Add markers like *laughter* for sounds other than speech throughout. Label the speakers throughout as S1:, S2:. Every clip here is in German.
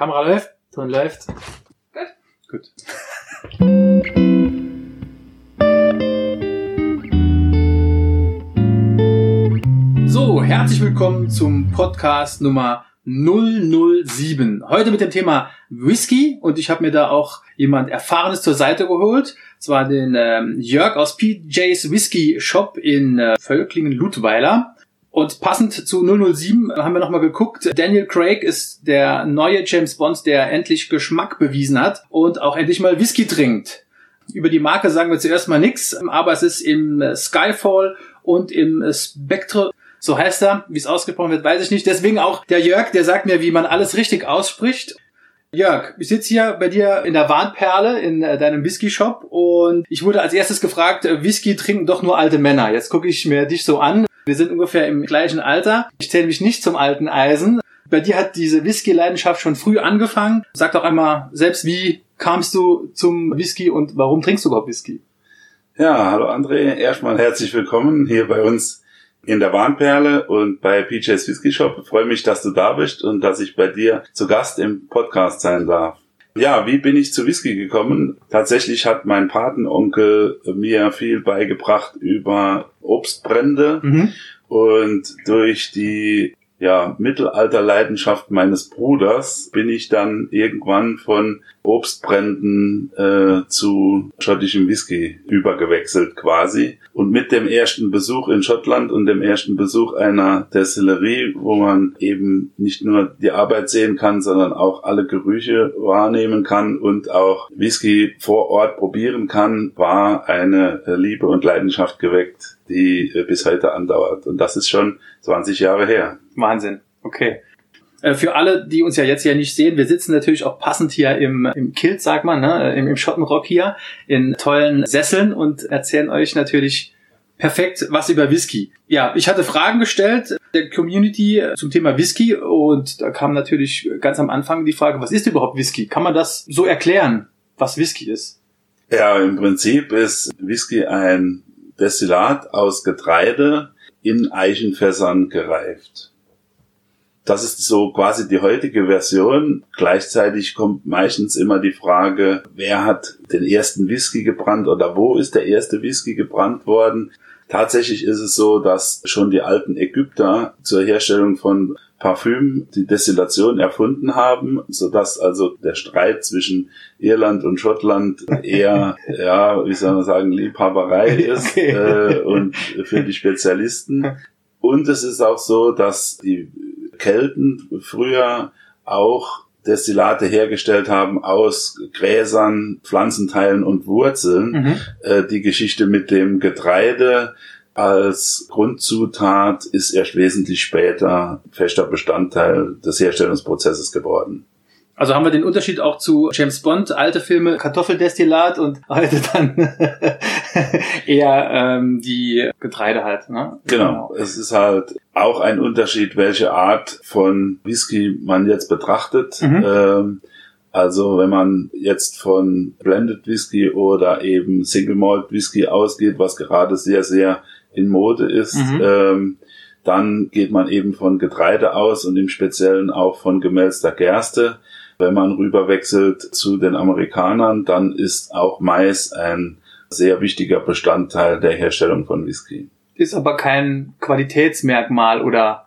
S1: Kamera läuft, Ton läuft.
S2: Gut. *laughs*
S1: So, herzlich willkommen zum Podcast Nummer 007. Heute mit dem Thema Whisky und ich habe mir da auch jemand Erfahrenes zur Seite geholt. Zwar den ähm, Jörg aus PJ's Whisky Shop in äh, Völklingen-Ludweiler. Und passend zu 007 haben wir nochmal geguckt. Daniel Craig ist der neue James Bond, der endlich Geschmack bewiesen hat und auch endlich mal Whisky trinkt. Über die Marke sagen wir zuerst mal nichts, aber es ist im Skyfall und im Spectre so heißt er. Wie es ausgesprochen wird, weiß ich nicht. Deswegen auch der Jörg, der sagt mir, wie man alles richtig ausspricht. Jörg, ich sitze hier bei dir in der Warnperle in äh, deinem Whisky-Shop und ich wurde als erstes gefragt, äh, Whisky trinken doch nur alte Männer. Jetzt gucke ich mir dich so an. Wir sind ungefähr im gleichen Alter. Ich zähle mich nicht zum alten Eisen. Bei dir hat diese Whisky-Leidenschaft schon früh angefangen. Sag doch einmal selbst, wie kamst du zum Whisky und warum trinkst du überhaupt Whisky?
S2: Ja, hallo André. Erstmal herzlich willkommen hier bei uns in der Warnperle und bei PJ's Whisky Shop. Ich freue mich, dass du da bist und dass ich bei dir zu Gast im Podcast sein darf. Ja, wie bin ich zu Whisky gekommen? Tatsächlich hat mein Patenonkel mir viel beigebracht über Obstbrände mhm. und durch die ja, Mittelalterleidenschaft meines Bruders bin ich dann irgendwann von Obstbränden äh, zu schottischem Whisky übergewechselt quasi. Und mit dem ersten Besuch in Schottland und dem ersten Besuch einer Destillerie, wo man eben nicht nur die Arbeit sehen kann, sondern auch alle Gerüche wahrnehmen kann und auch Whisky vor Ort probieren kann, war eine Liebe und Leidenschaft geweckt, die äh, bis heute andauert. Und das ist schon 20 Jahre her.
S1: Wahnsinn. Okay. Äh, für alle, die uns ja jetzt ja nicht sehen, wir sitzen natürlich auch passend hier im, im Kilt, sagt man, ne? Im, im Schottenrock hier, in tollen Sesseln und erzählen euch natürlich perfekt was über Whisky. Ja, ich hatte Fragen gestellt der Community zum Thema Whisky und da kam natürlich ganz am Anfang die Frage, was ist überhaupt Whisky? Kann man das so erklären, was Whisky ist?
S2: Ja, im Prinzip ist Whisky ein Destillat aus Getreide in Eichenfässern gereift. Das ist so quasi die heutige Version. Gleichzeitig kommt meistens immer die Frage, wer hat den ersten Whisky gebrannt oder wo ist der erste Whisky gebrannt worden? Tatsächlich ist es so, dass schon die alten Ägypter zur Herstellung von Parfüm die Destillation erfunden haben, so dass also der Streit zwischen Irland und Schottland eher, *laughs* ja, wie soll man sagen, Liebhaberei *laughs* ist okay. äh, und für die Spezialisten. Und es ist auch so, dass die Kelten früher auch Destillate hergestellt haben aus Gräsern, Pflanzenteilen und Wurzeln. Mhm. Äh, die Geschichte mit dem Getreide als Grundzutat ist erst wesentlich später fester Bestandteil des Herstellungsprozesses geworden.
S1: Also haben wir den Unterschied auch zu James Bond, alte Filme, Kartoffeldestillat und heute dann *laughs* eher ähm, die Getreide halt.
S2: Ne? Genau. genau, es ist halt auch ein Unterschied, welche Art von Whisky man jetzt betrachtet. Mhm. Ähm, also wenn man jetzt von Blended Whisky oder eben Single Malt Whisky ausgeht, was gerade sehr, sehr in Mode ist, mhm. ähm, dann geht man eben von Getreide aus und im Speziellen auch von gemälzter Gerste. Wenn man rüberwechselt zu den Amerikanern, dann ist auch Mais ein sehr wichtiger Bestandteil der Herstellung von Whisky.
S1: Ist aber kein Qualitätsmerkmal oder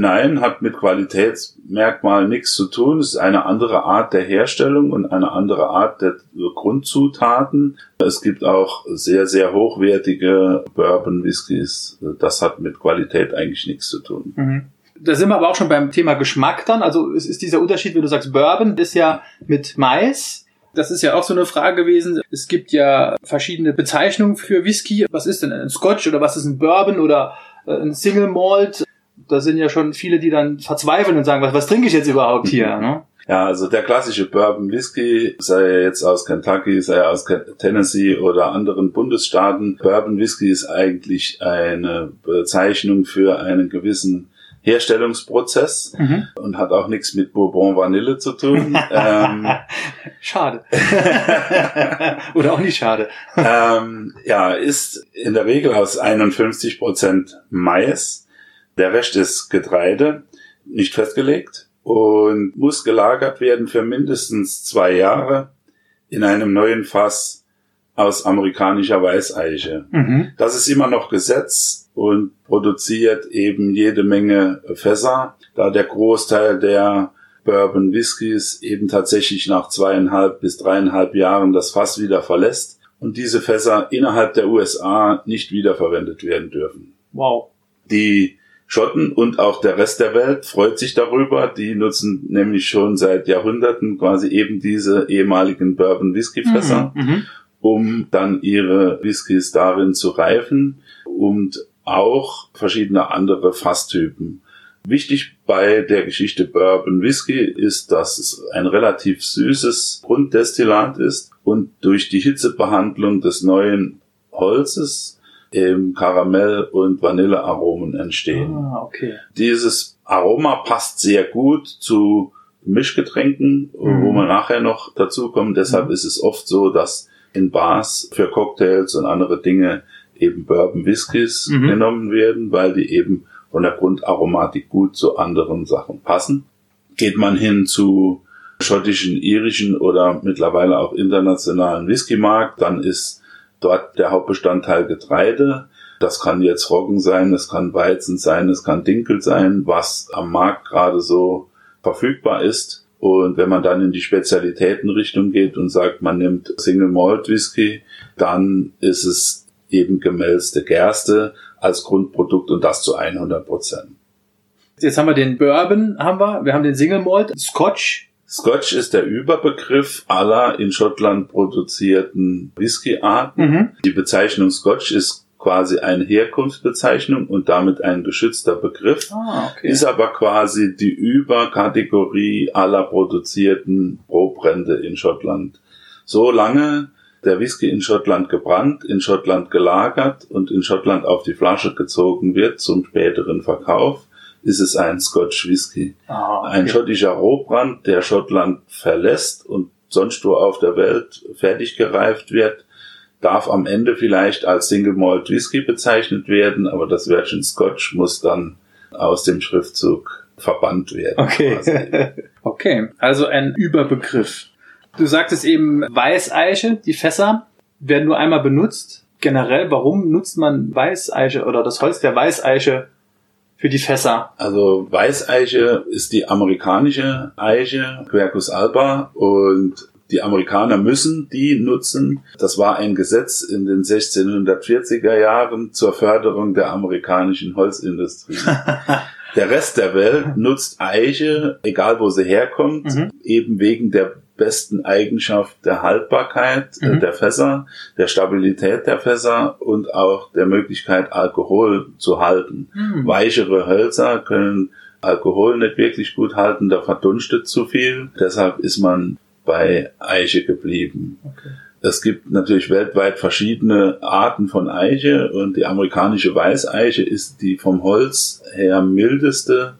S2: Nein, hat mit Qualitätsmerkmal nichts zu tun. Es ist eine andere Art der Herstellung und eine andere Art der Grundzutaten. Es gibt auch sehr, sehr hochwertige Bourbon Whiskys. Das hat mit Qualität eigentlich nichts zu tun.
S1: Mhm. Da sind wir aber auch schon beim Thema Geschmack dann. Also es ist dieser Unterschied, wenn du sagst Bourbon, ist ja mit Mais. Das ist ja auch so eine Frage gewesen. Es gibt ja verschiedene Bezeichnungen für Whisky. Was ist denn ein Scotch oder was ist ein Bourbon oder äh, ein Single Malt? da sind ja schon viele, die dann verzweifeln und sagen, was, was trinke ich jetzt überhaupt hier? *laughs* Ne?
S2: Ja, also der klassische Bourbon Whisky, sei er jetzt aus Kentucky, sei er aus Tennessee oder anderen Bundesstaaten, Bourbon Whisky ist eigentlich eine Bezeichnung für einen gewissen Herstellungsprozess mhm. und hat auch nichts mit Bourbon Vanille zu tun. *laughs*
S1: ähm, schade. *laughs* Oder auch nicht schade.
S2: ähm, ja, ist in der Regel aus 51 Prozent Mais der Rest ist Getreide, nicht festgelegt. und muss gelagert werden für mindestens zwei Jahre in einem neuen Fass aus amerikanischer Weißeiche. Mhm. Das ist immer noch Gesetz und produziert eben jede Menge Fässer, da der Großteil der Bourbon Whiskys eben tatsächlich nach zweieinhalb bis dreieinhalb Jahren das Fass wieder verlässt und diese Fässer innerhalb der USA nicht wiederverwendet werden dürfen.
S1: Wow.
S2: Die Schotten und auch der Rest der Welt freut sich darüber. Die nutzen nämlich schon seit Jahrhunderten quasi eben diese ehemaligen Bourbon Whisky Fässer, mhm, mhm, um dann ihre Whiskys darin zu reifen und auch verschiedene andere Fasstypen. Wichtig bei der Geschichte Bourbon Whisky ist, dass es ein relativ süßes Grunddestillat ist und durch die Hitzebehandlung des neuen Holzes im Karamell- und Vanillearomen entstehen.
S1: Ah, okay.
S2: Dieses Aroma passt sehr gut zu Mischgetränken, mhm. wo man nachher noch dazu kommt. Deshalb mhm. ist es oft so, dass in Bars für Cocktails und andere Dinge eben Bourbon Whiskys mhm. genommen werden, weil die eben von der Grundaromatik gut zu anderen Sachen passen. Geht man hin zu schottischen, irischen oder mittlerweile auch internationalen Whiskymarkt, dann ist dort der Hauptbestandteil Getreide. Das kann jetzt Roggen sein, es kann Weizen sein, es kann Dinkel sein, was am Markt gerade so verfügbar ist. Und wenn man dann in die Spezialitätenrichtung geht und sagt, man nimmt Single Malt Whisky, dann ist es eben gemälzte Gerste als Grundprodukt und das zu 100 Prozent.
S1: Jetzt haben wir den Bourbon, haben wir, wir haben den Single Malt, Scotch.
S2: Scotch ist der Überbegriff aller in Schottland produzierten Whiskyarten. Mhm. Die Bezeichnung Scotch ist quasi eine Herkunftsbezeichnung und damit ein geschützter Begriff, ah, okay. ist aber quasi die Überkategorie aller produzierten Rohbrände in Schottland. So lange der Whisky in Schottland gebrannt, in Schottland gelagert und in Schottland auf die Flasche gezogen wird zum späteren Verkauf, ist es ein Scotch Whisky. Ah, okay. Ein schottischer Rohbrand, der Schottland verlässt und sonst wo auf der Welt fertig gereift wird, darf am Ende vielleicht als Single Malt Whisky bezeichnet werden, aber das Wörtchen Scotch muss dann aus dem Schriftzug verbannt werden.
S1: Okay. *laughs* okay, also ein Überbegriff. Du sagtest eben Weißeiche, die Fässer werden nur einmal benutzt. Generell, warum nutzt man Weißeiche oder das Holz der Weißeiche für die Fässer?
S2: Also Weißeiche ist die amerikanische Eiche, Quercus alba, und die Amerikaner müssen die nutzen. Das war ein Gesetz in den 1640er Jahren zur Förderung der amerikanischen Holzindustrie. *laughs* der Rest der Welt nutzt Eiche, egal wo sie herkommt, mhm. eben wegen der besten Eigenschaft der Haltbarkeit äh, mhm. der Fässer, der Stabilität der Fässer und auch der Möglichkeit, Alkohol zu halten. Mhm. Weichere Hölzer können Alkohol nicht wirklich gut halten, da verdunstet zu viel. Deshalb ist man bei Eiche geblieben. Okay. Es gibt natürlich weltweit verschiedene Arten von Eiche und die amerikanische Weißeiche ist die vom Holz her mildeste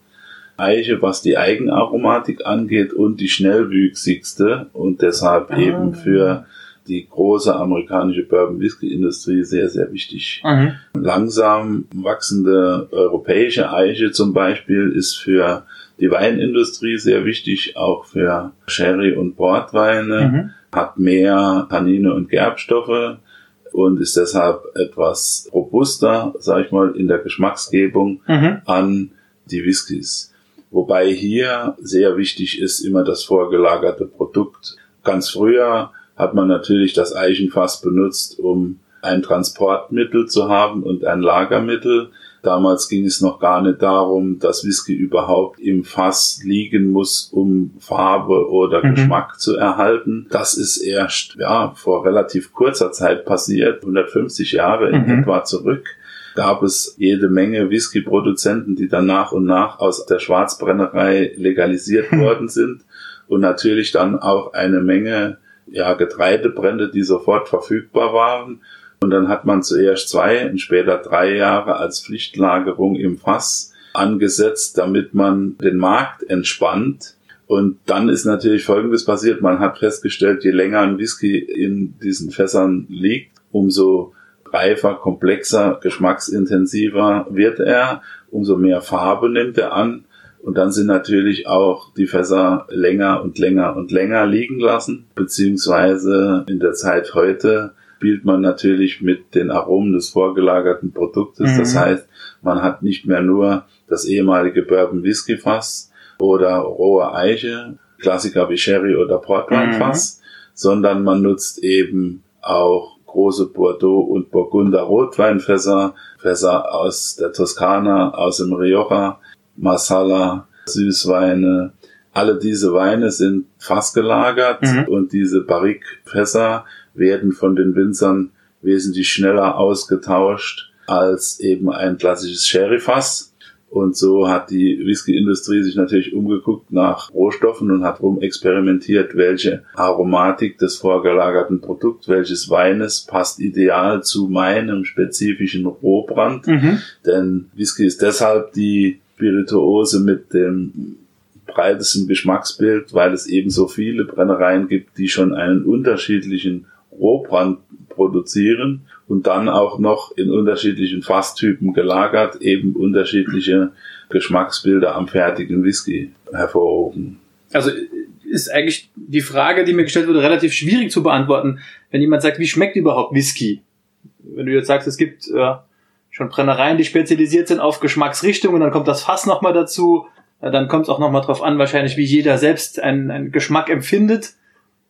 S2: Eiche, was die Eigenaromatik angeht und die schnellwüchsigste und deshalb ah. eben für die große amerikanische Bourbon Whisky Industrie sehr, sehr wichtig. Mhm. Langsam wachsende europäische Eiche zum Beispiel ist für die Weinindustrie sehr wichtig, auch für Sherry und Portweine, mhm. Hat mehr Tannine und Gerbstoffe und ist deshalb etwas robuster, sag ich mal, in der Geschmacksgebung mhm. an die Whiskys. Wobei hier sehr wichtig ist immer das vorgelagerte Produkt. Ganz früher hat man natürlich das Eichenfass benutzt, um ein Transportmittel zu haben und ein Lagermittel. Damals ging es noch gar nicht darum, dass Whisky überhaupt im Fass liegen muss, um Farbe oder mhm. Geschmack zu erhalten. Das ist erst ja, vor relativ kurzer Zeit passiert, 150 Jahre in mhm. etwa zurück gab es jede Menge Whisky-Produzenten, die dann nach und nach aus der Schwarzbrennerei legalisiert hm. worden sind und natürlich dann auch eine Menge ja, Getreidebrände, die sofort verfügbar waren. Und dann hat man zuerst zwei und später drei Jahre als Pflichtlagerung im Fass angesetzt, damit man den Markt entspannt. Und dann ist natürlich Folgendes passiert. Man hat festgestellt, je länger ein Whisky in diesen Fässern liegt, umso reifer, komplexer, geschmacksintensiver wird er, umso mehr Farbe nimmt er an Und dann sind natürlich auch die Fässer länger und länger und länger liegen lassen, beziehungsweise in der Zeit heute spielt man natürlich mit den Aromen des vorgelagerten Produktes. Mhm. Das heißt, man hat nicht mehr nur das ehemalige Bourbon Whisky Fass oder rohe Eiche, Klassiker wie Sherry oder Portwein Fass, mhm. sondern man nutzt eben auch große Bordeaux und Burgunder Rotweinfässer, Fässer aus der Toskana, aus dem Rioja, Masala, Süßweine. Alle diese Weine sind fassgelagert mhm. und diese Barrique-Fässer werden von den Winzern wesentlich schneller ausgetauscht als eben ein klassisches Sherry-Fass. Und so hat die Whisky-Industrie sich natürlich umgeguckt nach Rohstoffen und hat rumexperimentiert, welche Aromatik des vorgelagerten Produkts, welches Weines passt ideal zu meinem spezifischen Rohbrand. Mhm. Denn Whisky ist deshalb die Spirituose mit dem breitesten Geschmacksbild, weil es eben so viele Brennereien gibt, die schon einen unterschiedlichen Rohbrand produzieren und dann auch noch in unterschiedlichen Fasstypen gelagert, eben unterschiedliche Geschmacksbilder am fertigen Whisky hervorrufen.
S1: Also ist eigentlich die Frage, die mir gestellt wurde, relativ schwierig zu beantworten. Wenn jemand sagt, wie schmeckt überhaupt Whisky? Wenn du jetzt sagst, es gibt äh, schon Brennereien, die spezialisiert sind auf Geschmacksrichtungen, dann kommt das Fass nochmal dazu, äh, dann kommt es auch nochmal drauf an, wahrscheinlich wie jeder selbst einen, einen Geschmack empfindet.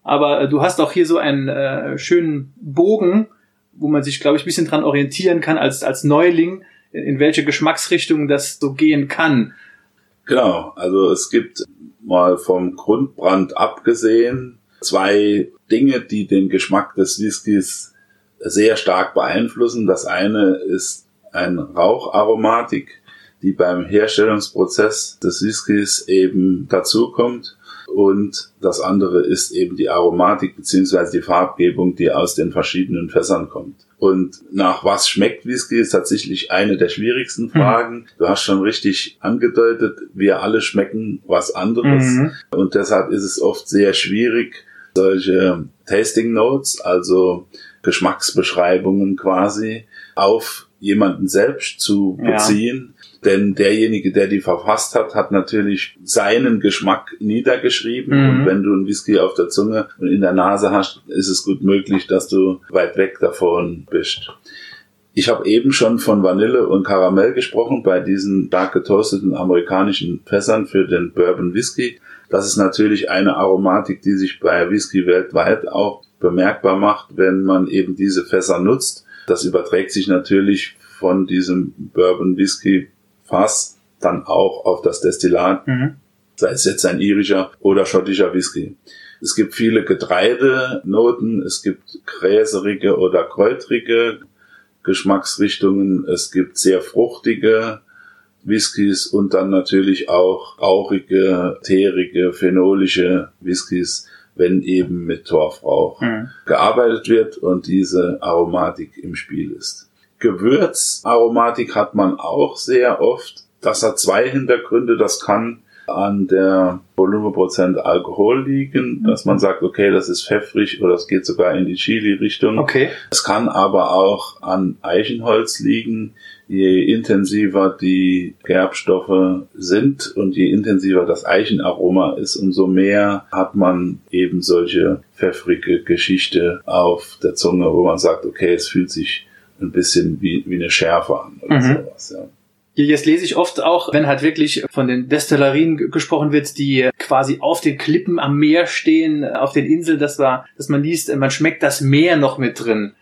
S1: Aber äh, du hast auch hier so einen äh, schönen Bogen, wo man sich, glaube ich, ein bisschen dran orientieren kann als, als Neuling, in, in welche Geschmacksrichtung das so gehen kann.
S2: Genau, also es gibt mal vom Grundbrand abgesehen zwei Dinge, die den Geschmack des Whiskys sehr stark beeinflussen. Das eine ist ein Raucharomatik, die beim Herstellungsprozess des Whiskys eben dazukommt. Und das andere ist eben die Aromatik beziehungsweise die Farbgebung, die aus den verschiedenen Fässern kommt. Und nach was schmeckt Whisky ist tatsächlich eine der schwierigsten mhm. Fragen. Mhm. Du hast schon richtig angedeutet, wir alle schmecken was anderes. Mhm. Und deshalb ist es oft sehr schwierig, solche Tasting Notes, also Geschmacksbeschreibungen quasi, auf jemanden selbst zu beziehen. Ja denn derjenige, der die verfasst hat, hat natürlich seinen Geschmack niedergeschrieben. Mhm. Und wenn du einen Whisky auf der Zunge und in der Nase hast, ist es gut möglich, dass du weit weg davon bist. Ich habe eben schon von Vanille und Karamell gesprochen bei diesen stark getoasteten amerikanischen Fässern für den Bourbon Whisky. Das ist natürlich eine Aromatik, die sich bei Whisky weltweit auch bemerkbar macht, wenn man eben diese Fässer nutzt. Das überträgt sich natürlich von diesem Bourbon Whisky Fass dann auch auf das Destillat, mhm. sei es jetzt ein irischer oder schottischer Whisky. Es gibt viele Getreidenoten, es gibt gräserige oder kräutrige Geschmacksrichtungen, es gibt sehr fruchtige Whiskys und dann natürlich auch rauchige, teerige, phenolische Whiskys, wenn eben mit Torfrauch mhm. gearbeitet wird und diese Aromatik im Spiel ist. Gewürzaromatik hat man auch sehr oft. Das hat zwei Hintergründe. Das kann an der Volumenprozent Alkohol liegen, dass man sagt, okay, das ist pfeffrig oder es geht sogar in die Chili-Richtung.
S1: Okay.
S2: Es kann aber auch an Eichenholz liegen. Je intensiver die Gerbstoffe sind und je intensiver das Eichenaroma ist, umso mehr hat man eben solche pfeffrige Geschichte auf der Zunge, wo man sagt, okay, es fühlt sich ein bisschen wie, wie eine Schärfe an oder mhm. sowas, ja.
S1: Jetzt lese ich oft auch, wenn halt wirklich von den Destillerien gesprochen wird, die quasi auf den Klippen am Meer stehen, auf den Inseln, dass, war, dass man liest, man schmeckt das Meer noch mit drin.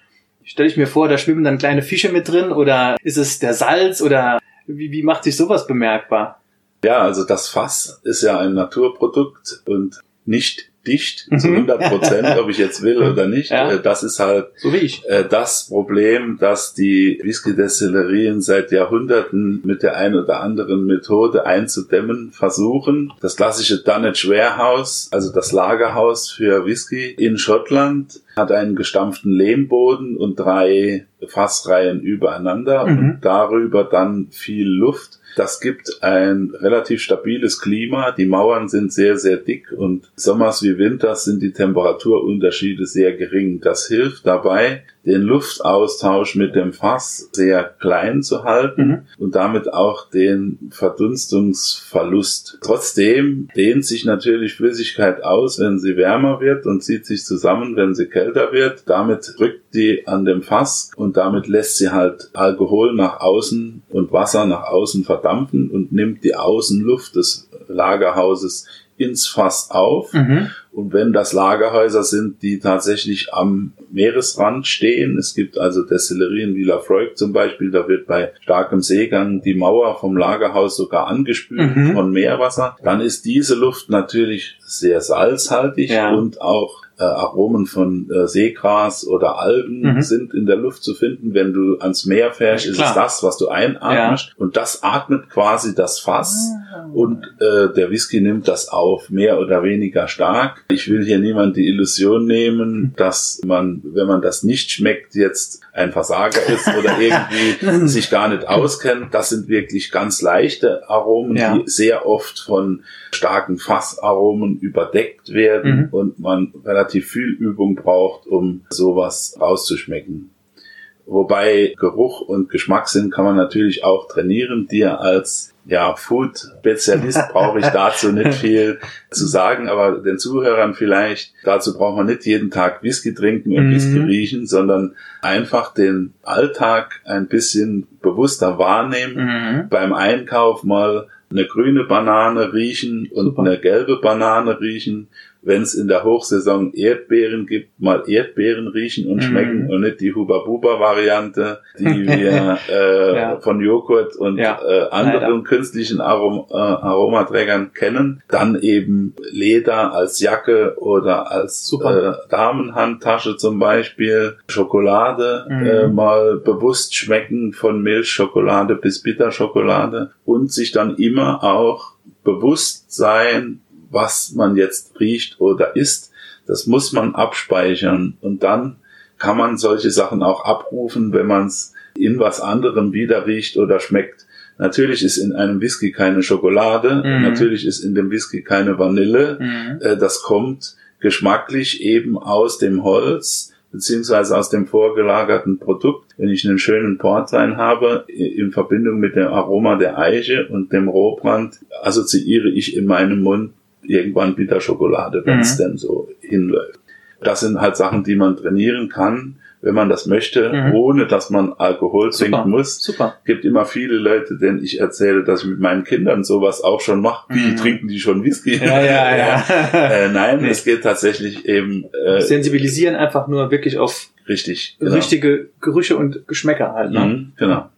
S1: Stelle ich mir vor, da schwimmen dann kleine Fische mit drin oder ist es der Salz oder wie, wie macht sich sowas bemerkbar?
S2: Ja, also das Fass ist ja ein Naturprodukt und nicht dicht zu 100 mhm. Prozent, *laughs* ob ich jetzt will oder nicht. Ja. Äh, das ist halt
S1: so wie ich.
S2: Äh, das Problem, dass die Whisky-Destillerien seit Jahrhunderten mit der einen oder anderen Methode einzudämmen versuchen. Das klassische Dunwich Warehouse, also das Lagerhaus für Whisky in Schottland, hat einen gestampften Lehmboden und drei Fassreihen übereinander mhm. und darüber dann viel Luft das gibt ein relativ stabiles Klima. Die Mauern sind sehr, sehr dick und sommers wie winters sind die Temperaturunterschiede sehr gering. Das hilft dabei, den Luftaustausch mit dem Fass sehr klein zu halten
S1: Mhm.
S2: und damit auch den Verdunstungsverlust. Trotzdem dehnt sich natürlich Flüssigkeit aus, wenn sie wärmer wird und zieht sich zusammen, wenn sie kälter wird. Damit drückt die an dem Fass und damit lässt sie halt Alkohol nach außen und Wasser nach außen verdampfen und nimmt die Außenluft des Lagerhauses ins Fass auf.
S1: Mhm.
S2: Und wenn das Lagerhäuser sind, die tatsächlich am Meeresrand stehen, es gibt also Destillerien wie Lafroig zum Beispiel, da wird bei starkem Seegang die Mauer vom Lagerhaus sogar angespült
S1: Mhm.
S2: von Meerwasser, dann ist diese Luft natürlich sehr salzhaltig
S1: Ja.
S2: und auch äh, Aromen von äh, Seegras oder Algen
S1: Mhm.
S2: sind in der Luft zu finden. Wenn du ans Meer fährst, ist
S1: Klar.
S2: es das, was du einatmest. Und das atmet quasi das Fass.
S1: Ah.
S2: Und äh, der Whisky nimmt das auf, mehr oder weniger stark. Ich will hier niemand die Illusion nehmen, dass man, wenn man das nicht schmeckt, jetzt ein Versager ist oder *laughs* irgendwie sich gar nicht auskennt. Das sind wirklich ganz leichte Aromen,
S1: Ja.
S2: die sehr oft von starken Fassaromen überdeckt werden
S1: Mhm.
S2: und man relativ viel Übung braucht, um sowas rauszuschmecken. Wobei Geruch und Geschmackssinn kann man natürlich auch trainieren. Dir als ja, Food-Spezialist *laughs* brauche ich dazu nicht viel zu sagen, aber den Zuhörern vielleicht, dazu braucht man nicht jeden Tag Whisky trinken und
S1: Mhm.
S2: Whisky riechen, sondern einfach den Alltag ein bisschen bewusster wahrnehmen.
S1: Mhm.
S2: Beim Einkauf mal eine grüne Banane riechen und
S1: Super.
S2: eine gelbe Banane riechen. Wenn es in der Hochsaison Erdbeeren gibt, mal Erdbeeren riechen und
S1: Mhm.
S2: schmecken und nicht die Huba-Buba-Variante, die *laughs* wir äh,
S1: Ja.
S2: von Joghurt und
S1: Ja,
S2: äh, anderen
S1: leider.
S2: künstlichen Arom äh, Aromaträgern kennen. Dann eben Leder als Jacke oder als
S1: Super.
S2: äh, Damenhandtasche zum Beispiel. Schokolade
S1: Mhm.
S2: äh, mal bewusst schmecken von Milchschokolade bis Bitterschokolade und sich dann immer auch bewusst sein, was man jetzt riecht oder isst. Das muss man abspeichern und dann kann man solche Sachen auch abrufen, wenn man es in was anderem wieder riecht oder schmeckt. Natürlich ist in einem Whisky keine Schokolade,
S1: Mhm.
S2: natürlich ist in dem Whisky keine Vanille.
S1: Mhm.
S2: Äh, Das kommt geschmacklich eben aus dem Holz beziehungsweise aus dem vorgelagerten Produkt. Wenn ich einen schönen Portwein habe, in Verbindung mit dem Aroma der Eiche und dem Rohbrand, assoziiere ich in meinem Mund irgendwann Bitterschokolade, wenn es
S1: Mhm.
S2: denn so hinläuft. Das sind halt Sachen, die man trainieren kann, wenn man das möchte,
S1: Mhm.
S2: ohne dass man Alkohol
S1: Super.
S2: trinken muss
S1: Super.
S2: gibt immer viele Leute, denen ich erzähle, dass ich mit meinen Kindern sowas auch schon mache. Wie
S1: Mhm.
S2: trinken die schon Whisky?
S1: Ja, ja, ja. *laughs*
S2: äh, nein,
S1: Nee.
S2: es geht tatsächlich eben äh,
S1: Sensibilisieren einfach nur wirklich auf
S2: richtig. Genau.
S1: richtige Gerüche und Geschmäcker halt. Ne?
S2: Mhm, genau.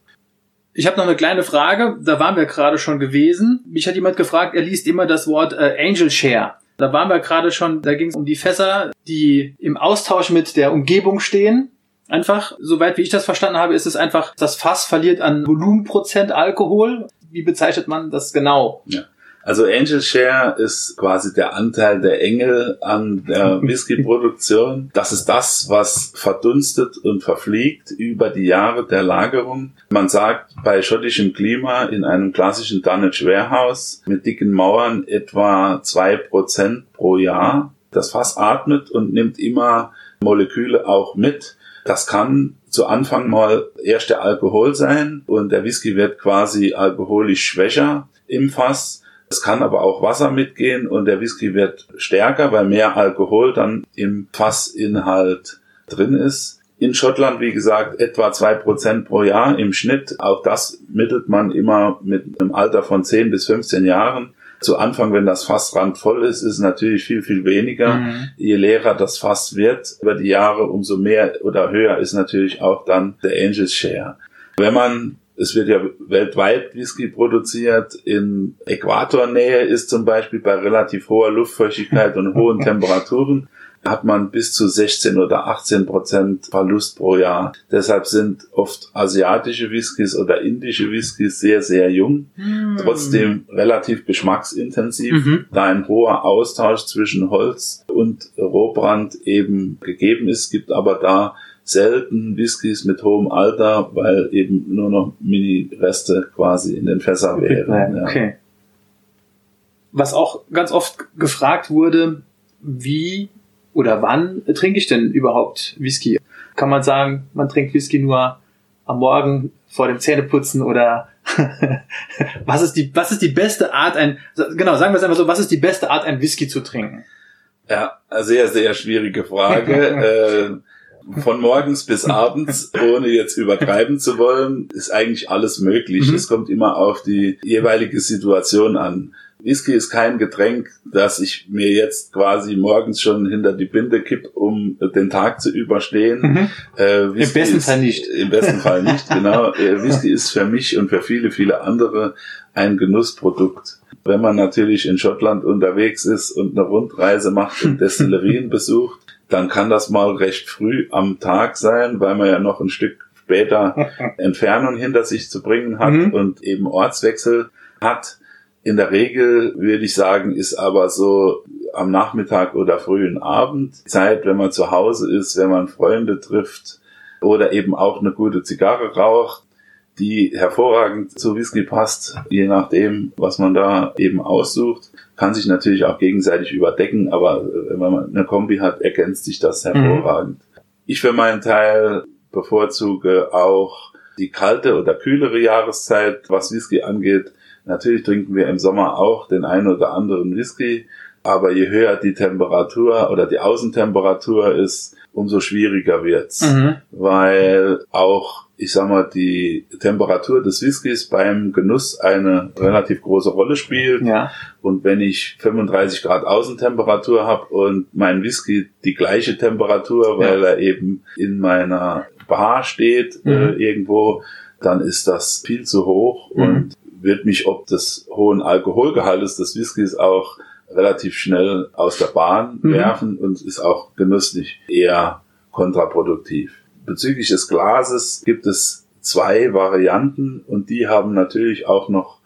S1: Ich habe noch eine kleine Frage, da waren wir gerade schon gewesen. Mich hat jemand gefragt, er liest immer das Wort äh, Angel Share. Da waren wir gerade schon, da ging es um die Fässer, die im Austausch mit der Umgebung stehen. Einfach, soweit wie ich das verstanden habe, ist es einfach, das Fass verliert an Volumenprozent Alkohol. Wie bezeichnet man das genau?
S2: Also Angel Share ist quasi der Anteil der Engel an der *laughs* Whisky-Produktion. Das ist das, was verdunstet und verfliegt über die Jahre der Lagerung. Man sagt, bei schottischem Klima in einem klassischen Dunnage Warehouse mit dicken Mauern etwa zwei Prozent pro Jahr. Das Fass atmet und nimmt immer Moleküle auch mit. Das kann zu Anfang mal erst der Alkohol sein und der Whisky wird quasi alkoholisch schwächer im Fass. Es kann aber auch Wasser mitgehen und der Whisky wird stärker, weil mehr Alkohol dann im Fassinhalt drin ist. In Schottland, wie gesagt, etwa zwei Prozent pro Jahr im Schnitt. Auch das mittelt man immer mit einem Alter von 10 bis 15 Jahren. Zu Anfang, wenn das Fass randvoll ist, ist es natürlich viel, viel weniger.
S1: Mhm.
S2: Je leerer das Fass wird über die Jahre, umso mehr oder höher ist natürlich auch dann der Angels Share. Wenn man es wird ja weltweit Whisky produziert. In Äquatornähe ist zum Beispiel bei relativ hoher Luftfeuchtigkeit und hohen *laughs* Temperaturen hat man bis zu 16 oder 18 Prozent Verlust pro Jahr. Deshalb sind oft asiatische Whiskys oder indische Whiskys sehr, sehr jung, trotzdem relativ geschmacksintensiv,
S1: Mhm.
S2: da ein hoher Austausch zwischen Holz und Rohbrand eben gegeben ist, gibt aber da selten Whiskys mit hohem Alter, weil eben nur noch Mini-Reste quasi in den Fässern wären. Ja.
S1: Okay. Was auch ganz oft gefragt wurde, wie oder wann trinke ich denn überhaupt Whisky? kann man sagen, man trinkt Whisky nur am Morgen vor dem Zähneputzen oder *laughs* was ist die, was ist die beste Art, ein, genau, sagen wir es einfach so, was ist die beste Art, ein Whisky zu trinken?
S2: Ja, sehr, sehr schwierige Frage. *laughs* von morgens bis abends, ohne jetzt übertreiben zu wollen, ist eigentlich alles möglich. Mhm. Es kommt immer auf die jeweilige Situation an. Whisky ist kein Getränk, das ich mir jetzt quasi morgens schon hinter die Binde kipp, um den Tag zu überstehen. Mhm.
S1: Äh, Im besten ist, Fall nicht.
S2: Im besten Fall nicht, genau. *laughs* Äh, Whisky ist für mich und für viele, viele andere ein Genussprodukt. Wenn man natürlich in Schottland unterwegs ist und eine Rundreise macht und *laughs* Destillerien besucht, dann kann das mal recht früh am Tag sein, weil man ja noch ein Stück später *laughs* Entfernung hinter sich zu bringen hat mhm. und eben Ortswechsel hat. In der Regel würde ich sagen, ist aber so am Nachmittag oder frühen Abend Zeit, wenn man zu Hause ist, wenn man Freunde trifft oder eben auch eine gute Zigarre raucht, die hervorragend zu Whisky passt, je nachdem, was man da eben aussucht. Kann sich natürlich auch gegenseitig überdecken, aber wenn man eine Kombi hat, ergänzt sich das mhm. hervorragend. Mhm. Ich für meinen Teil bevorzuge auch die kalte oder kühlere Jahreszeit, was Whisky angeht, Natürlich trinken wir im Sommer auch den einen oder anderen Whisky, aber je höher die Temperatur oder die Außentemperatur ist, umso schwieriger wird's, mhm. weil auch ich sag mal, die Temperatur des Whiskys beim Genuss eine relativ große Rolle spielt.
S1: Ja.
S2: Und wenn ich 35 Grad Außentemperatur habe und mein Whisky die gleiche Temperatur, weil ja. er eben in meiner Bar steht mhm. äh, irgendwo, dann ist das viel zu hoch mhm. und wird mich ob des hohen Alkoholgehaltes des Whiskys auch relativ schnell aus der Bahn mhm. werfen und ist auch genüsslich eher kontraproduktiv. Bezüglich des Glases gibt es zwei Varianten und die haben natürlich auch noch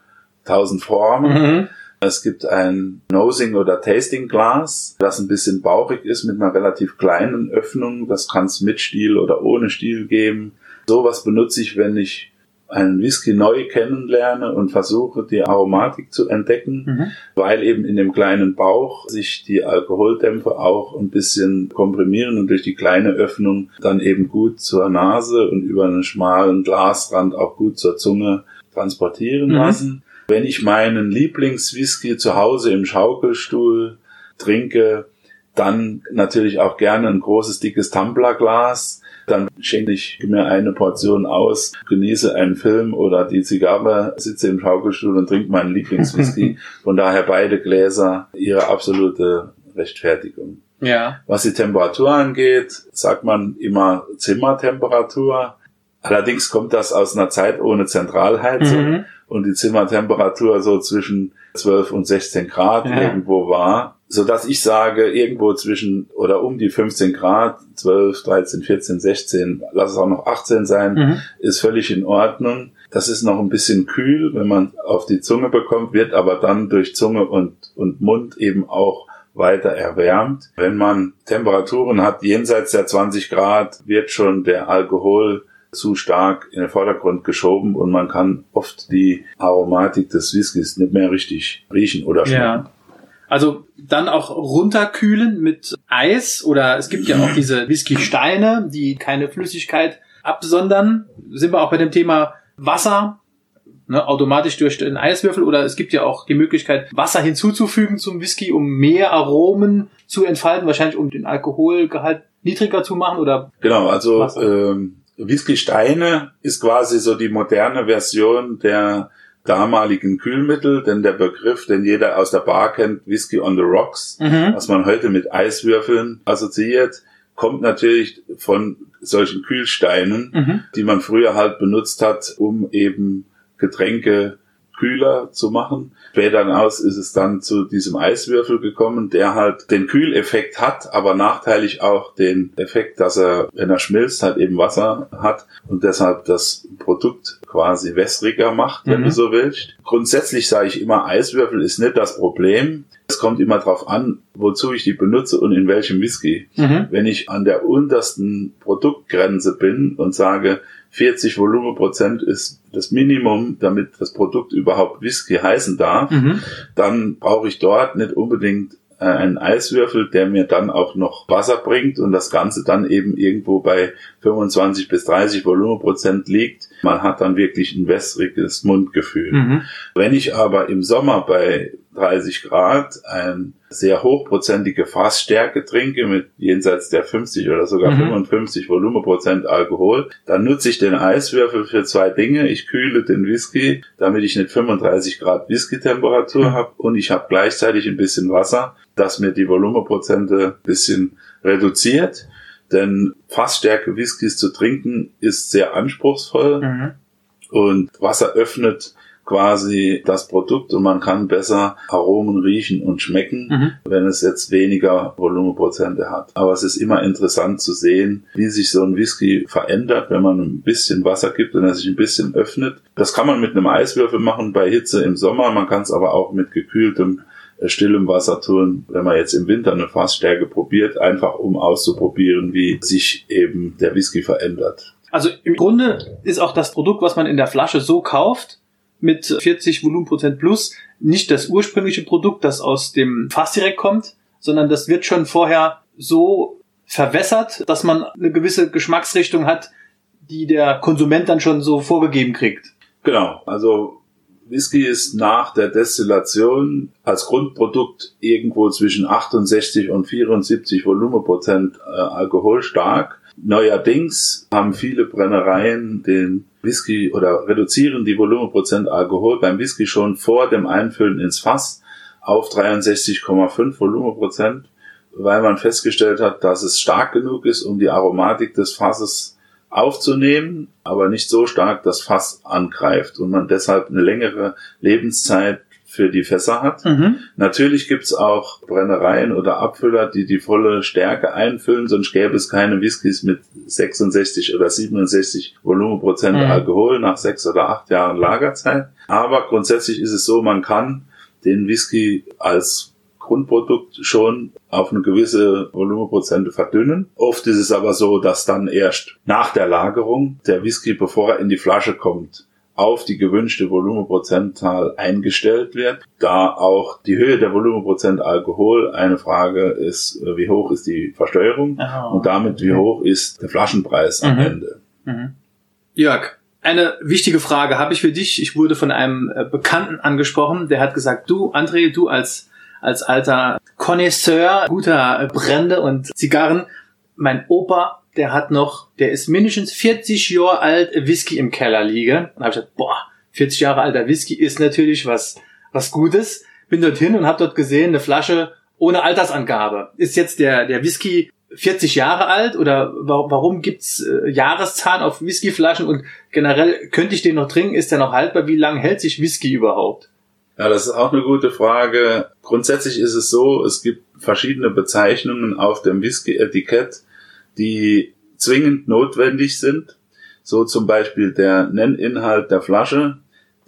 S2: tausend Formen. Mhm. Es gibt ein Nosing oder Tasting Glas, das ein bisschen bauchig ist mit einer relativ kleinen Öffnung. Das kann es mit Stiel oder ohne Stiel geben. Sowas benutze ich, wenn ich einen Whisky neu kennenlerne und versuche, die Aromatik zu entdecken, mhm. weil eben in dem kleinen Bauch sich die Alkoholdämpfe auch ein bisschen komprimieren und durch die kleine Öffnung dann eben gut zur Nase und über einen schmalen Glasrand auch gut zur Zunge transportieren mhm. lassen. Wenn ich meinen Lieblingswhisky zu Hause im Schaukelstuhl trinke, dann natürlich auch gerne ein großes, dickes Tumblerglas dann schenke ich mir eine Portion aus, genieße einen Film oder die Zigarre, sitze im Schaukelstuhl und trinke meinen Lieblingswhisky. *laughs* Von daher beide Gläser ihre absolute Rechtfertigung.
S1: Ja.
S2: Was die Temperatur angeht, sagt man immer Zimmertemperatur. Allerdings kommt das aus einer Zeit ohne Zentralheizung mhm. Und die Zimmertemperatur so zwischen 12 und 16 Grad ja. irgendwo war so dass ich sage, irgendwo zwischen oder um die 15 Grad, 12, 13, 14, 16, lass es auch noch 18 sein, mhm. ist völlig in Ordnung. Das ist noch ein bisschen kühl, wenn man auf die Zunge bekommt, wird aber dann durch Zunge und, und Mund eben auch weiter erwärmt. Wenn man Temperaturen hat jenseits der 20 Grad, wird schon der Alkohol zu stark in den Vordergrund geschoben und man kann oft die Aromatik des Whiskys nicht mehr richtig riechen oder schmecken. Ja.
S1: Also dann auch runterkühlen mit Eis oder es gibt ja auch *clears throat* diese Whisky-Steine, die keine Flüssigkeit absondern. Sind wir auch bei dem Thema Wasser, ne, automatisch durch den Eiswürfel oder es gibt ja auch die Möglichkeit, Wasser hinzuzufügen zum Whisky, um mehr Aromen zu entfalten, wahrscheinlich um den Alkoholgehalt niedriger zu machen oder?
S2: Genau, also ähm, Whisky-Steine ist quasi so die moderne Version der damaligen Kühlmittel, denn der Begriff, den jeder aus der Bar kennt, Whisky on the Rocks, mhm. was man heute mit Eiswürfeln assoziiert, kommt natürlich von solchen Kühlsteinen, mhm. die man früher halt benutzt hat, um eben Getränke kühler zu machen. Später hinaus ist es dann zu diesem Eiswürfel gekommen, der halt den Kühleffekt hat, aber nachteilig auch den Effekt, dass er, wenn er schmilzt, halt eben Wasser hat und deshalb das Produkt quasi wässriger macht, wenn mhm. du so willst. Grundsätzlich sage ich immer, Eiswürfel ist nicht das Problem. Es kommt immer darauf an, wozu ich die benutze und in welchem Whisky. Mhm. Wenn ich an der untersten Produktgrenze bin und sage, 40 Volumenprozent ist das Minimum, damit das Produkt überhaupt Whisky heißen darf, mhm. dann brauche ich dort nicht unbedingt äh, einen Eiswürfel, der mir dann auch noch Wasser bringt und das Ganze dann eben irgendwo bei 25 bis 30 Volumenprozent liegt. Man hat dann wirklich ein wässriges Mundgefühl. Mhm. Wenn ich aber im Sommer bei 30 Grad ein sehr hochprozentige Fassstärke trinke mit jenseits der 50 oder sogar mhm. 55 Volumenprozent Alkohol, dann nutze ich den Eiswürfel für zwei Dinge. Ich kühle den Whisky, damit ich nicht 35 Grad Whisky-Temperatur mhm. habe und ich habe gleichzeitig ein bisschen Wasser, das mir die Volumenprozente ein bisschen reduziert. Denn Fassstärke Whiskys zu trinken ist sehr anspruchsvoll mhm. und Wasser öffnet quasi das Produkt und man kann besser Aromen riechen und schmecken, mhm. wenn es jetzt weniger Volumenprozente hat. Aber es ist immer interessant zu sehen, wie sich so ein Whisky verändert, wenn man ein bisschen Wasser gibt und er sich ein bisschen öffnet. Das kann man mit einem Eiswürfel machen bei Hitze im Sommer, man kann es aber auch mit gekühltem äh, stillem Wasser tun, wenn man jetzt im Winter eine Fassstärke probiert, einfach um auszuprobieren, wie sich eben der Whisky verändert.
S1: Also im Grunde ist auch das Produkt, was man in der Flasche so kauft, mit 40 Volumenprozent plus nicht das ursprüngliche Produkt, das aus dem Fass direkt kommt, sondern das wird schon vorher so verwässert, dass man eine gewisse Geschmacksrichtung hat, die der Konsument dann schon so vorgegeben kriegt.
S2: Genau, also Whisky ist nach der Destillation als Grundprodukt irgendwo zwischen 68 und 74 Volumenprozent äh, Alkohol stark. Neuerdings haben viele Brennereien den Whisky oder reduzieren die Volumenprozent Alkohol beim Whisky schon vor dem Einfüllen ins Fass auf 63,5 Volumenprozent, weil man festgestellt hat, dass es stark genug ist, um die Aromatik des Fasses aufzunehmen, aber nicht so stark das Fass angreift und man deshalb eine längere Lebenszeit für die Fässer hat. Mhm. Natürlich gibt's auch Brennereien oder Abfüller, die die volle Stärke einfüllen, sonst gäbe es keine Whiskys mit 66 oder 67 Volumenprozent mhm. Alkohol nach sechs oder acht Jahren Lagerzeit. Aber grundsätzlich ist es so, man kann den Whisky als Grundprodukt schon auf eine gewisse Volumenprozente verdünnen. Oft ist es aber so, dass dann erst nach der Lagerung der Whisky, bevor er in die Flasche kommt, auf die gewünschte Volumenprozentzahl eingestellt wird, da auch die Höhe der Volumenprozent Alkohol eine Frage ist, äh, wie hoch ist die Versteuerung oh. und damit wie hoch ist der Flaschenpreis mhm. am Ende. Mhm.
S1: Jörg, eine wichtige Frage habe ich für dich. Ich wurde von einem äh, Bekannten angesprochen, der hat gesagt, du, André, du als, als alter Connoisseur guter Brände und Zigarren, mein Opa der hat noch, der ist mindestens 40 Jahre alt Whisky im Keller liegen. Und habe ich gesagt, boah, 40 Jahre alter Whisky ist natürlich was, was Gutes. Bin dorthin und habe dort gesehen, eine Flasche ohne Altersangabe. Ist jetzt der, der Whisky 40 Jahre alt oder warum gibt's äh, Jahreszahlen auf Whiskyflaschen und generell könnte ich den noch trinken? Ist der noch haltbar? Wie lange hält sich Whisky überhaupt?
S2: Ja, das ist auch eine gute Frage. Grundsätzlich ist es so, es gibt verschiedene Bezeichnungen auf dem Whisky-Etikett die zwingend notwendig sind. So zum Beispiel der Nenninhalt der Flasche,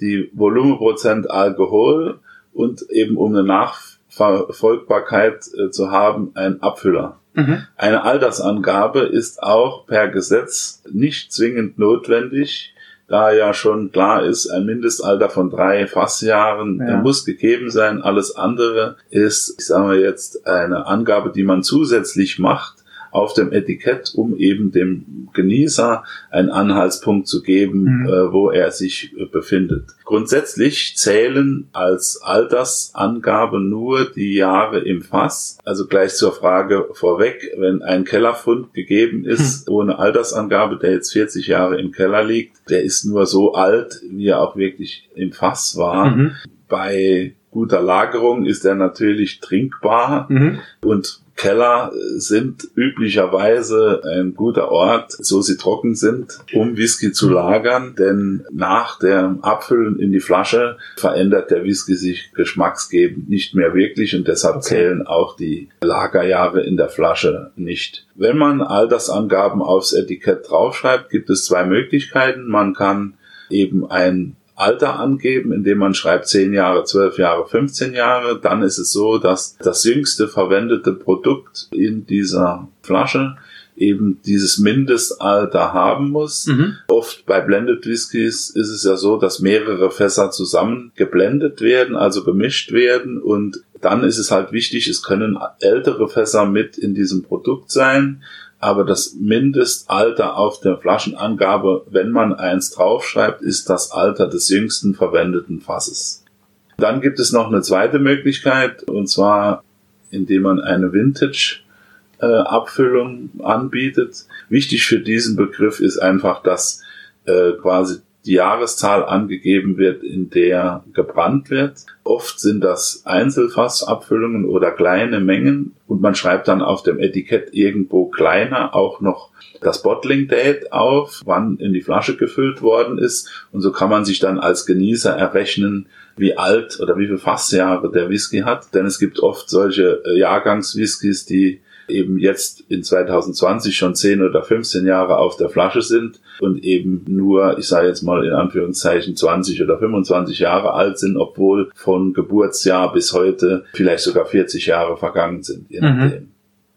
S2: die Volumenprozent Alkohol und eben um eine Nachverfolgbarkeit äh, zu haben, ein Abfüller. Mhm. Eine Altersangabe ist auch per Gesetz nicht zwingend notwendig, da ja schon klar ist, ein Mindestalter von drei Fassjahren ja. muss gegeben sein. Alles andere ist, ich sage mal jetzt, eine Angabe, die man zusätzlich macht, auf dem Etikett, um eben dem Genießer einen Anhaltspunkt zu geben, mhm. äh, wo er sich äh, befindet. Grundsätzlich zählen als Altersangabe nur die Jahre im Fass. Also gleich zur Frage vorweg, wenn ein Kellerfund gegeben ist, mhm. ohne Altersangabe, der jetzt 40 Jahre im Keller liegt, der ist nur so alt, wie er auch wirklich im Fass war. Mhm. Bei guter Lagerung ist er natürlich trinkbar mhm. und Keller sind üblicherweise ein guter Ort, so sie trocken sind, um Whisky zu lagern, denn nach dem Abfüllen in die Flasche verändert der Whisky sich geschmacksgebend nicht mehr wirklich und deshalb okay. zählen auch die Lagerjahre in der Flasche nicht. Wenn man Altersangaben aufs Etikett draufschreibt, gibt es zwei Möglichkeiten. Man kann eben ein Alter angeben, indem man schreibt 10 Jahre, 12 Jahre, 15 Jahre. Dann ist es so, dass das jüngste verwendete Produkt in dieser Flasche eben dieses Mindestalter haben muss. Mhm. Oft bei Blended Whiskys ist es ja so, dass mehrere Fässer zusammen geblendet werden, also gemischt werden und Dann ist es halt wichtig, es können ältere Fässer mit in diesem Produkt sein, aber das Mindestalter auf der Flaschenangabe, wenn man eins draufschreibt, ist das Alter des jüngsten verwendeten Fasses. Dann gibt es noch eine zweite Möglichkeit, und zwar indem man eine Vintage Abfüllung anbietet. Wichtig für diesen Begriff ist einfach, dass äh, quasi die Jahreszahl angegeben wird, in der gebrannt wird. Oft sind das Einzelfassabfüllungen oder kleine Mengen und man schreibt dann auf dem Etikett irgendwo kleiner auch noch das Bottling Date auf, wann in die Flasche gefüllt worden ist und so kann man sich dann als Genießer errechnen, wie alt oder wie viele Fassjahre der Whisky hat, denn es gibt oft solche äh, Jahrgangswhiskys, die eben jetzt in 2020 schon 10 oder 15 Jahre auf der Flasche sind und eben nur, ich sage jetzt mal in Anführungszeichen 20 oder 25 Jahre alt sind, obwohl von Geburtsjahr bis heute vielleicht sogar 40 Jahre vergangen sind. Je Mhm.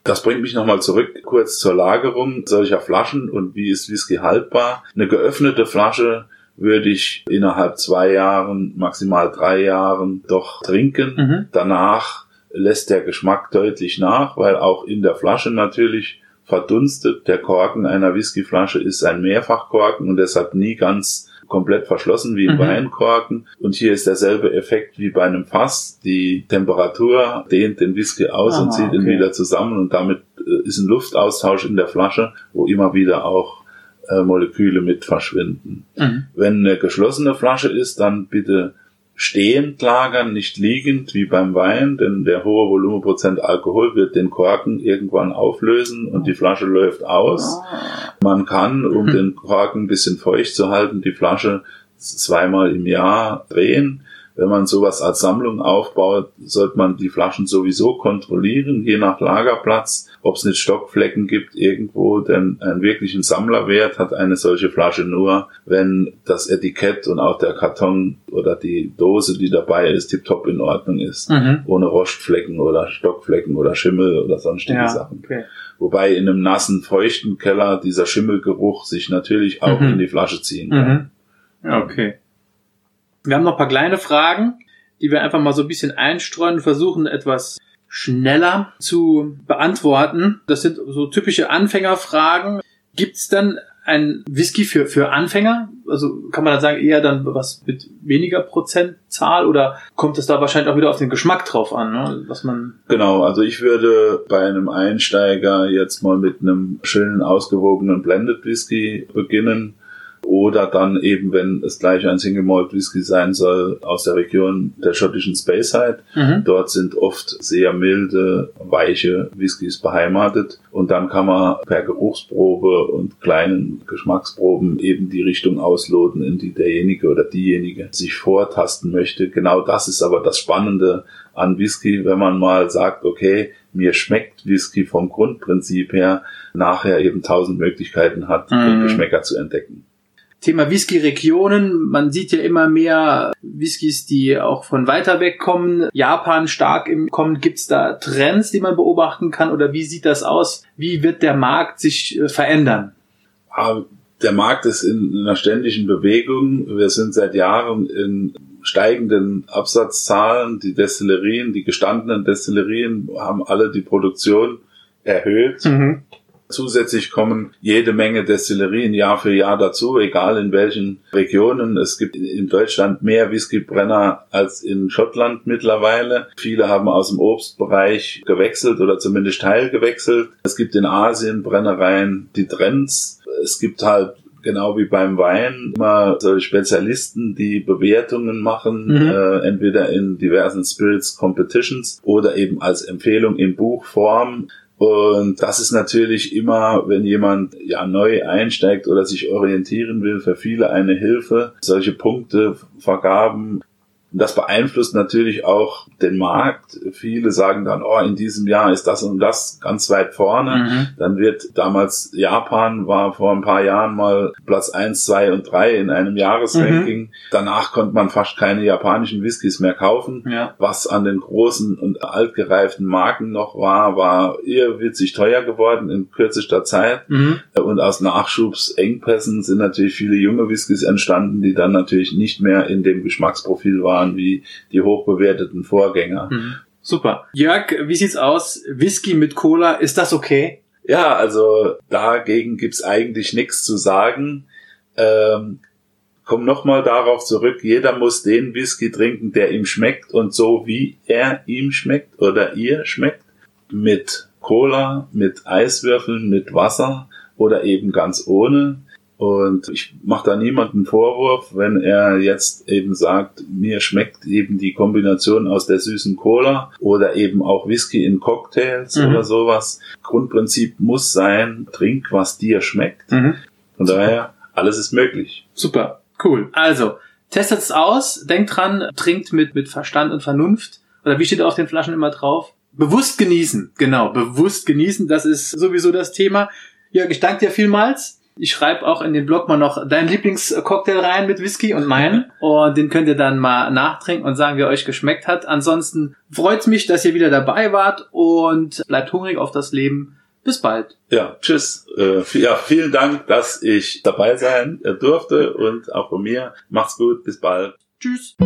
S2: Das bringt mich nochmal zurück kurz zur Lagerung solcher Flaschen und wie ist Whisky haltbar. Eine geöffnete Flasche würde ich innerhalb zwei Jahren, maximal drei Jahren doch trinken. Mhm. Danach lässt der Geschmack deutlich nach, weil auch in der Flasche natürlich verdunstet. Der Korken einer Whiskyflasche ist ein Mehrfachkorken und deshalb nie ganz komplett verschlossen wie im mhm. Weinkorken. Und hier ist derselbe Effekt wie bei einem Fass. Die Temperatur dehnt den Whisky aus Aha, und zieht okay. ihn wieder zusammen und damit äh, ist ein Luftaustausch in der Flasche, wo immer wieder auch äh, Moleküle mit verschwinden. Mhm. Wenn eine geschlossene Flasche ist, dann bitte stehend lagern, nicht liegend wie beim Wein, denn der hohe Volumenprozent Alkohol wird den Korken irgendwann auflösen und die Flasche läuft aus. Ah. Man kann, um *laughs* den Korken ein bisschen feucht zu halten, die Flasche zweimal im Jahr drehen wenn man sowas als Sammlung aufbaut, sollte man die Flaschen sowieso kontrollieren, je nach Lagerplatz, ob es nicht Stockflecken gibt irgendwo, denn einen wirklichen Sammlerwert hat eine solche Flasche nur, wenn das Etikett und auch der Karton oder die Dose, die dabei ist, tiptop in Ordnung ist, mhm. ohne Rostflecken oder Stockflecken oder Schimmel oder sonstige ja, Sachen. Okay. Wobei in einem nassen, feuchten Keller dieser Schimmelgeruch sich natürlich auch mhm. in die Flasche ziehen kann.
S1: Mhm. Okay. Wir haben noch ein paar kleine Fragen, die wir einfach mal so ein bisschen einstreuen und versuchen etwas schneller zu beantworten. Das sind so typische Anfängerfragen. Gibt es dann ein Whisky für, für Anfänger? Also kann man dann sagen, eher dann was mit weniger Prozentzahl oder kommt es da wahrscheinlich auch wieder auf den Geschmack drauf an, ne? was man.
S2: Genau, also ich würde bei einem Einsteiger jetzt mal mit einem schönen, ausgewogenen Blended Whisky beginnen oder dann eben, wenn es gleich ein Single Malt Whisky sein soll, aus der Region der schottischen Speyside. Mhm. Dort sind oft sehr milde, weiche Whiskys beheimatet und dann kann man per Geruchsprobe und kleinen Geschmacksproben eben die Richtung ausloten, in die derjenige oder diejenige sich vortasten möchte. Genau das ist aber das Spannende an Whisky, wenn man mal sagt, okay, mir schmeckt Whisky vom Grundprinzip her, nachher eben tausend Möglichkeiten hat, mhm. Geschmäcker zu entdecken.
S1: Thema Whisky-Regionen. Man sieht ja immer mehr Whiskys, die auch von weiter weg kommen. Japan stark im Kommen. Gibt es da Trends, die man beobachten kann? Oder wie sieht das aus? Wie wird der Markt sich äh, verändern?
S2: Ah, der Markt ist in einer ständigen Bewegung. Wir sind seit Jahren in steigenden Absatzzahlen. Die Destillerien, die gestandenen Destillerien haben alle die Produktion erhöht. Mhm. Zusätzlich kommen jede Menge Destillerien Jahr für Jahr dazu, egal in welchen Regionen. Es gibt in Deutschland mehr Whiskybrenner als in Schottland mittlerweile. Viele haben aus dem Obstbereich gewechselt oder zumindest teilgewechselt. Es gibt in Asien Brennereien, die Trends. Es gibt halt genau wie beim Wein immer solche Spezialisten, die Bewertungen machen, mhm. äh, entweder in diversen Spirits Competitions oder eben als Empfehlung in Buchform. Und das ist natürlich immer, wenn jemand ja neu einsteigt oder sich orientieren will, für viele eine Hilfe. Solche Punkte vergaben das beeinflusst natürlich auch den Markt. Viele sagen dann, oh, in diesem Jahr ist das und das ganz weit vorne. Mhm. Dann wird damals Japan war vor ein paar Jahren mal Platz eins, zwei und drei in einem Jahresranking. Mhm. Danach konnte man fast keine japanischen Whiskys mehr kaufen. Ja. Was an den großen und altgereiften Marken noch war, war irrwitzig teuer geworden in kürzester Zeit. Mhm. Und aus Nachschubsengpässen sind natürlich viele junge Whiskys entstanden, die dann natürlich nicht mehr in dem Geschmacksprofil waren waren wie die hochbewerteten Vorgänger. Mhm.
S1: Super. Jörg, wie sieht's aus? Whisky mit Cola, ist das okay?
S2: Ja, also dagegen gibt's eigentlich nichts zu sagen. Ähm, komm nochmal darauf zurück, jeder muss den Whisky trinken, der ihm schmeckt und so wie er ihm schmeckt oder ihr schmeckt. Mit Cola, mit Eiswürfeln, mit Wasser oder eben ganz ohne. Und ich mache da niemanden Vorwurf, wenn er jetzt eben sagt, mir schmeckt eben die Kombination aus der süßen Cola oder eben auch Whisky in Cocktails mhm. oder sowas. Grundprinzip muss sein, trink, was dir schmeckt. Mhm. Von daher, alles ist möglich.
S1: Super, cool. Also, testet es aus, denkt dran, trinkt mit, mit Verstand und Vernunft. Oder wie steht auf den Flaschen immer drauf? Bewusst genießen, genau, bewusst genießen, das ist sowieso das Thema. Jörg, ich danke dir vielmals ich schreibe auch in den Blog mal noch deinen Lieblingscocktail rein mit Whisky und meinen. Und den könnt ihr dann mal nachtrinken und sagen, wie euch geschmeckt hat. Ansonsten freut's mich, dass ihr wieder dabei wart und bleibt hungrig auf das Leben. Bis bald.
S2: Ja, tschüss. Äh, ja, vielen Dank, dass ich dabei sein äh, durfte und auch von mir. Macht's gut. Bis bald.
S1: Tschüss.